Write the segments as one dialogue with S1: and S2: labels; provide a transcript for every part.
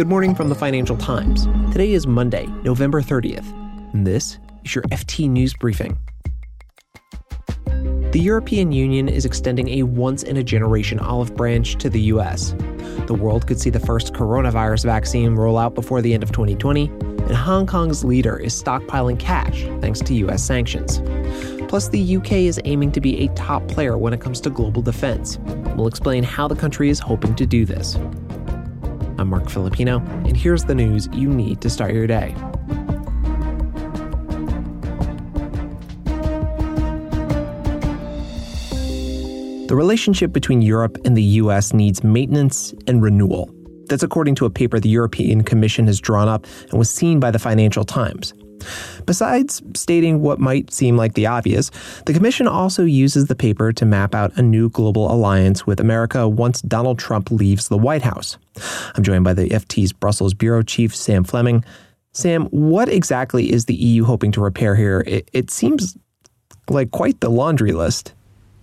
S1: Good morning from the Financial Times. Today is Monday, November 30th, and this is your FT News Briefing. The European Union is extending a once in a generation olive branch to the US. The world could see the first coronavirus vaccine roll out before the end of 2020, and Hong Kong's leader is stockpiling cash thanks to US sanctions. Plus, the UK is aiming to be a top player when it comes to global defense. We'll explain how the country is hoping to do this. I'm Marc Filippino, and here's the news you need to start your day. The relationship between Europe and the US needs maintenance and renewal. That's according to a paper the European Commission has drawn up and was seen by the Financial Times. Besides stating what might seem like the obvious, the Commission also uses the paper to map out a new global alliance with America once Donald Trump leaves the White House. I'm joined by the FT's Brussels Bureau Chief, Sam Fleming. Sam, what exactly is the EU hoping to repair here? It, it seems like quite the laundry list.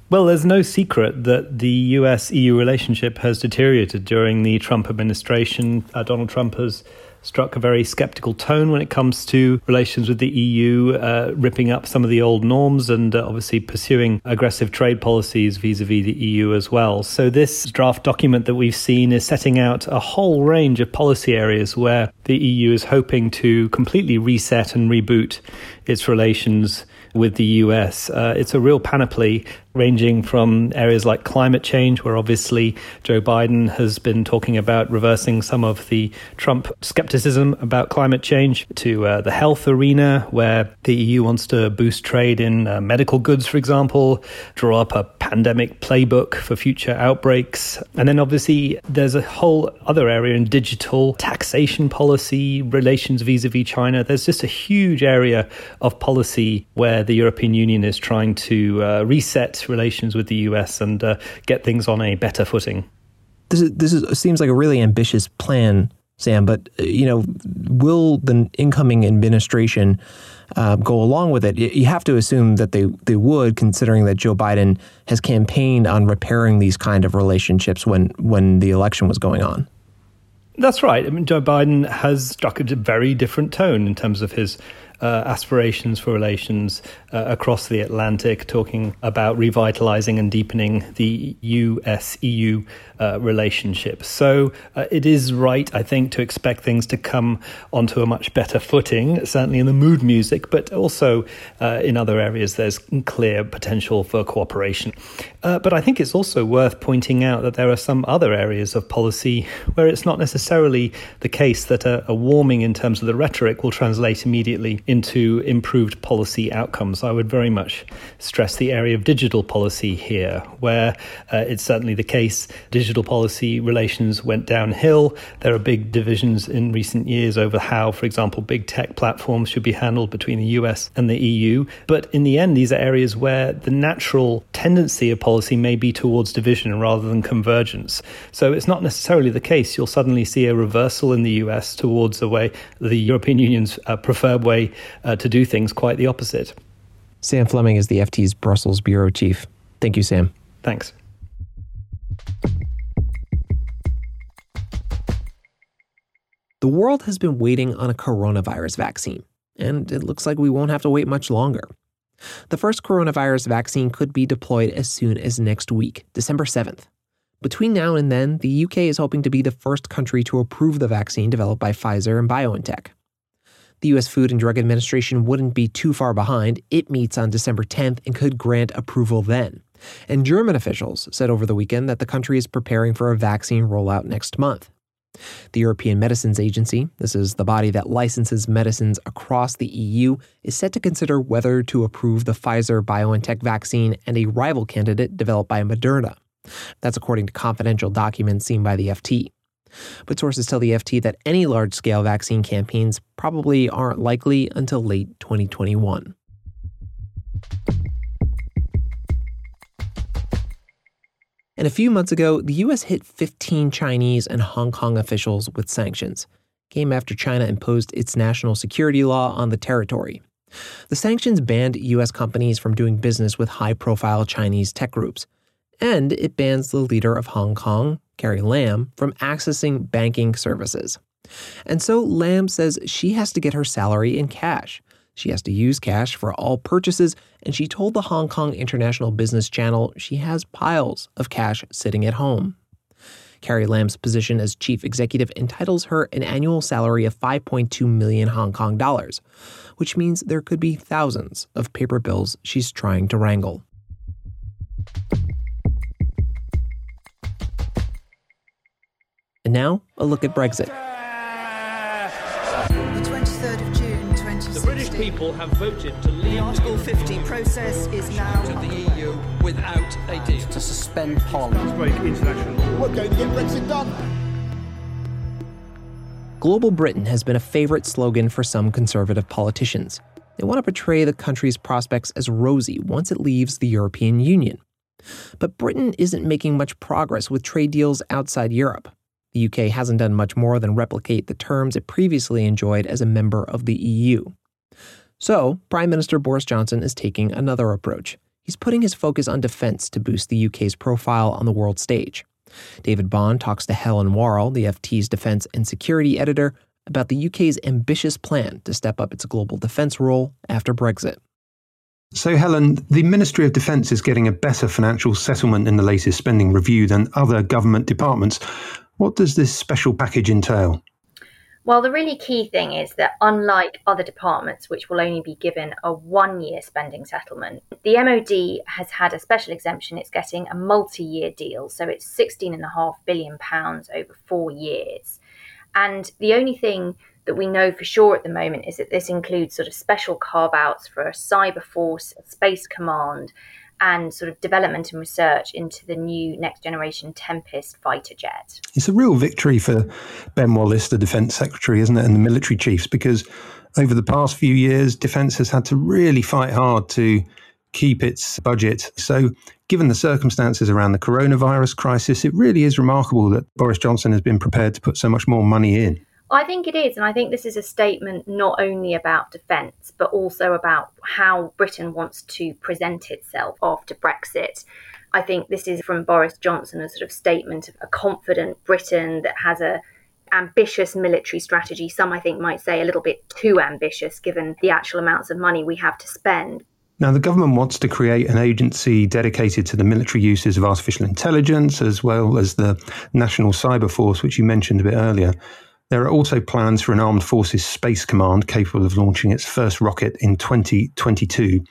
S2: Well, there's no secret that the US EU relationship has deteriorated during the Trump administration. Uh, Donald Trump has struck a very skeptical tone when it comes to relations with the EU, uh, ripping up some of the old norms and uh, obviously pursuing aggressive trade policies vis a vis the EU as well. So, this draft document that we've seen is setting out a whole range of policy areas where the EU is hoping to completely reset and reboot its relations with the US. Uh, it's a real panoply ranging from areas like climate change, where obviously Joe Biden has been talking about reversing some of the Trump skepticism about climate change, to uh, the health arena, where the EU wants to boost trade in uh, medical goods, for example, draw up a pandemic playbook for future outbreaks. And then obviously there's a whole other area in digital taxation policy, relations vis a vis China. There's just a huge area of policy where the European Union is trying to uh, reset relations with the US and uh, get things on a better footing.
S1: This is, this is, seems like a really ambitious plan, Sam. But uh, you know, will the incoming administration uh, go along with it? You have to assume that they they would, considering that Joe Biden has campaigned on repairing these kind of relationships when when the election was going on.
S2: That's right. I mean, Joe Biden has struck a very different tone in terms of his uh, aspirations for relations uh, across the Atlantic, talking about revitalizing and deepening the US EU uh, relationship. So uh, it is right, I think, to expect things to come onto a much better footing, certainly in the mood music, but also uh, in other areas there's clear potential for cooperation. Uh, but I think it's also worth pointing out that there are some other areas of policy where it's not necessarily the case that a, a warming in terms of the rhetoric will translate immediately into improved policy outcomes. I would very much stress the area of digital policy here, where uh, it's certainly the case digital policy relations went downhill. There are big divisions in recent years over how, for example, big tech platforms should be handled between the US and the EU. But in the end, these are areas where the natural tendency of policy may be towards division rather than convergence. So it's not necessarily the case. You'll suddenly see a reversal in the US towards the way the European Union's uh, preferred way uh, to do things, quite the opposite.
S1: Sam Fleming is the FT's Brussels bureau chief. Thank you, Sam.
S2: Thanks.
S1: The world has been waiting on a coronavirus vaccine, and it looks like we won't have to wait much longer. The first coronavirus vaccine could be deployed as soon as next week, December 7th. Between now and then, the UK is hoping to be the first country to approve the vaccine developed by Pfizer and BioNTech. The U.S. Food and Drug Administration wouldn't be too far behind. It meets on December 10th and could grant approval then. And German officials said over the weekend that the country is preparing for a vaccine rollout next month. The European Medicines Agency, this is the body that licenses medicines across the EU, is set to consider whether to approve the Pfizer BioNTech vaccine and a rival candidate developed by Moderna. That's according to confidential documents seen by the FT. But sources tell the FT that any large scale vaccine campaigns probably aren't likely until late 2021. And a few months ago, the US hit 15 Chinese and Hong Kong officials with sanctions. Came after China imposed its national security law on the territory. The sanctions banned US companies from doing business with high profile Chinese tech groups. And it bans the leader of Hong Kong, Carrie Lam, from accessing banking services. And so Lam says she has to get her salary in cash. She has to use cash for all purchases, and she told the Hong Kong International Business Channel she has piles of cash sitting at home. Carrie Lam's position as chief executive entitles her an annual salary of 5.2 million Hong Kong dollars, which means there could be thousands of paper bills she's trying to wrangle. And now, a look at Brexit.
S3: people have voted to leave.
S4: The Article 50 process is now
S3: to the EU without a deal.
S5: To suspend Parliament.
S6: Break international law.
S7: We're going to get Brexit done.
S1: Global Britain has been a favorite slogan for some conservative politicians. They want to portray the country's prospects as rosy once it leaves the European Union. But Britain isn't making much progress with trade deals outside Europe. The UK hasn't done much more than replicate the terms it previously enjoyed as a member of the EU. So, Prime Minister Boris Johnson is taking another approach. He's putting his focus on defense to boost the UK's profile on the world stage. David Bond talks to Helen Warrell, the FT's defense and security editor, about the UK's ambitious plan to step up its global defense role after Brexit.
S8: So, Helen, the Ministry of Defence is getting a better financial settlement in the latest spending review than other government departments. What does this special package entail?
S9: Well, the really key thing is that unlike other departments, which will only be given a one year spending settlement, the MOD has had a special exemption. It's getting a multi year deal. So it's £16.5 billion over four years. And the only thing that we know for sure at the moment is that this includes sort of special carve outs for a cyber force, a space command, and sort of development and research into the new next generation Tempest fighter jet.
S8: It's a real victory for Ben Wallace, the Defence Secretary, isn't it, and the military chiefs, because over the past few years, Defence has had to really fight hard to keep its budget. So, given the circumstances around the coronavirus crisis, it really is remarkable that Boris Johnson has been prepared to put so much more money in.
S9: I think it is. And I think this is a statement not only about defence, but also about how Britain wants to present itself after Brexit. I think this is from Boris Johnson a sort of statement of a confident Britain that has a ambitious military strategy. Some I think might say a little bit too ambitious given the actual amounts of money we have to spend.
S8: Now, the government wants to create an agency dedicated to the military uses of artificial intelligence, as well as the National Cyber Force, which you mentioned a bit earlier. There are also plans for an armed forces space command capable of launching its first rocket in 2022.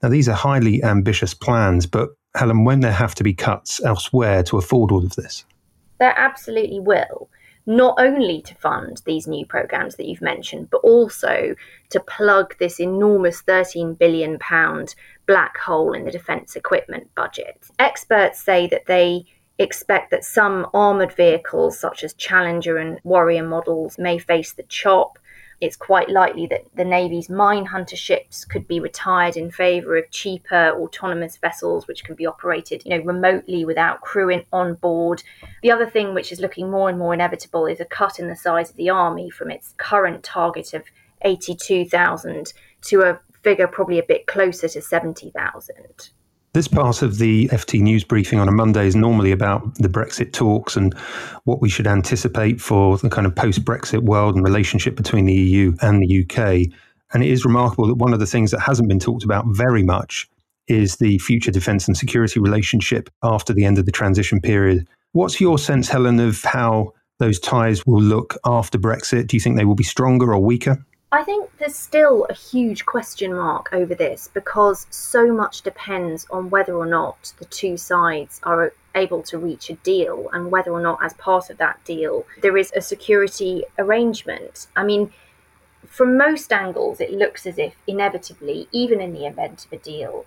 S8: Now, these are highly ambitious plans, but Helen, when there have to be cuts elsewhere to afford all of this?
S9: There absolutely will. Not only to fund these new programs that you've mentioned, but also to plug this enormous £13 billion black hole in the defence equipment budget. Experts say that they expect that some armoured vehicles, such as Challenger and Warrior models, may face the chop. It's quite likely that the Navy's mine hunter ships could be retired in favour of cheaper autonomous vessels, which can be operated, you know, remotely without crew on board. The other thing, which is looking more and more inevitable, is a cut in the size of the army from its current target of 82,000 to a figure probably a bit closer to 70,000.
S8: This part of the FT news briefing on a Monday is normally about the Brexit talks and what we should anticipate for the kind of post Brexit world and relationship between the EU and the UK. And it is remarkable that one of the things that hasn't been talked about very much is the future defence and security relationship after the end of the transition period. What's your sense, Helen, of how those ties will look after Brexit? Do you think they will be stronger or weaker?
S9: I think there's still a huge question mark over this because so much depends on whether or not the two sides are able to reach a deal and whether or not, as part of that deal, there is a security arrangement. I mean, from most angles, it looks as if inevitably, even in the event of a deal,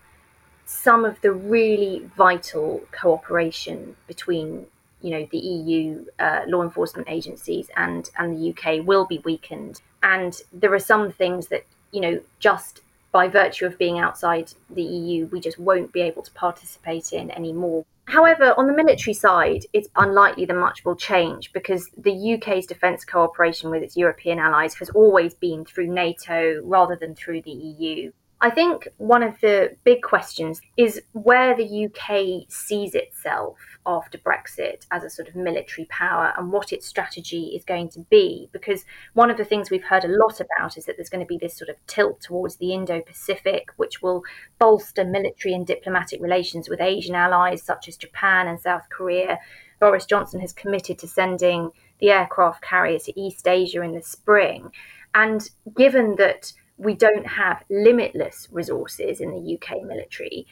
S9: some of the really vital cooperation between you know the EU uh, law enforcement agencies and and the UK will be weakened and there are some things that you know just by virtue of being outside the EU we just won't be able to participate in anymore However, on the military side, it's unlikely that much will change because the UK's defence cooperation with its European allies has always been through NATO rather than through the EU. I think one of the big questions is where the UK sees itself after Brexit as a sort of military power and what its strategy is going to be. Because one of the things we've heard a lot about is that there's going to be this sort of tilt towards the Indo Pacific, which will bolster military and diplomatic relations with Asian allies such as Japan and South Korea. Boris Johnson has committed to sending the aircraft carrier to East Asia in the spring. And given that we don't have limitless resources in the UK military,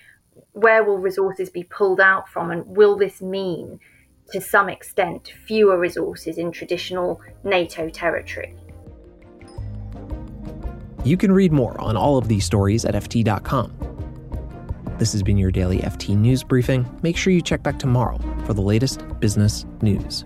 S9: where will resources be pulled out from? And will this mean, to some extent, fewer resources in traditional NATO territory?
S1: You can read more on all of these stories at FT.com. This has been your daily FT News Briefing. Make sure you check back tomorrow for the latest business news.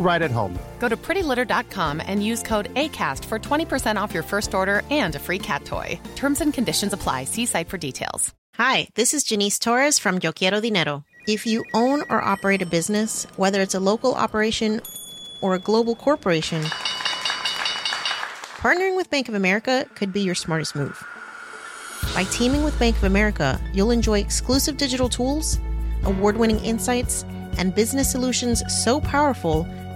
S5: right at home.
S6: Go to prettylitter.com and use code ACAST for 20% off your first order and a free cat toy. Terms and conditions apply. See site for details.
S7: Hi, this is Janice Torres from Yo Quiero Dinero. If you own or operate a business, whether it's a local operation or a global corporation, partnering with Bank of America could be your smartest move. By teaming with Bank of America, you'll enjoy exclusive digital tools, award winning insights, and business solutions so powerful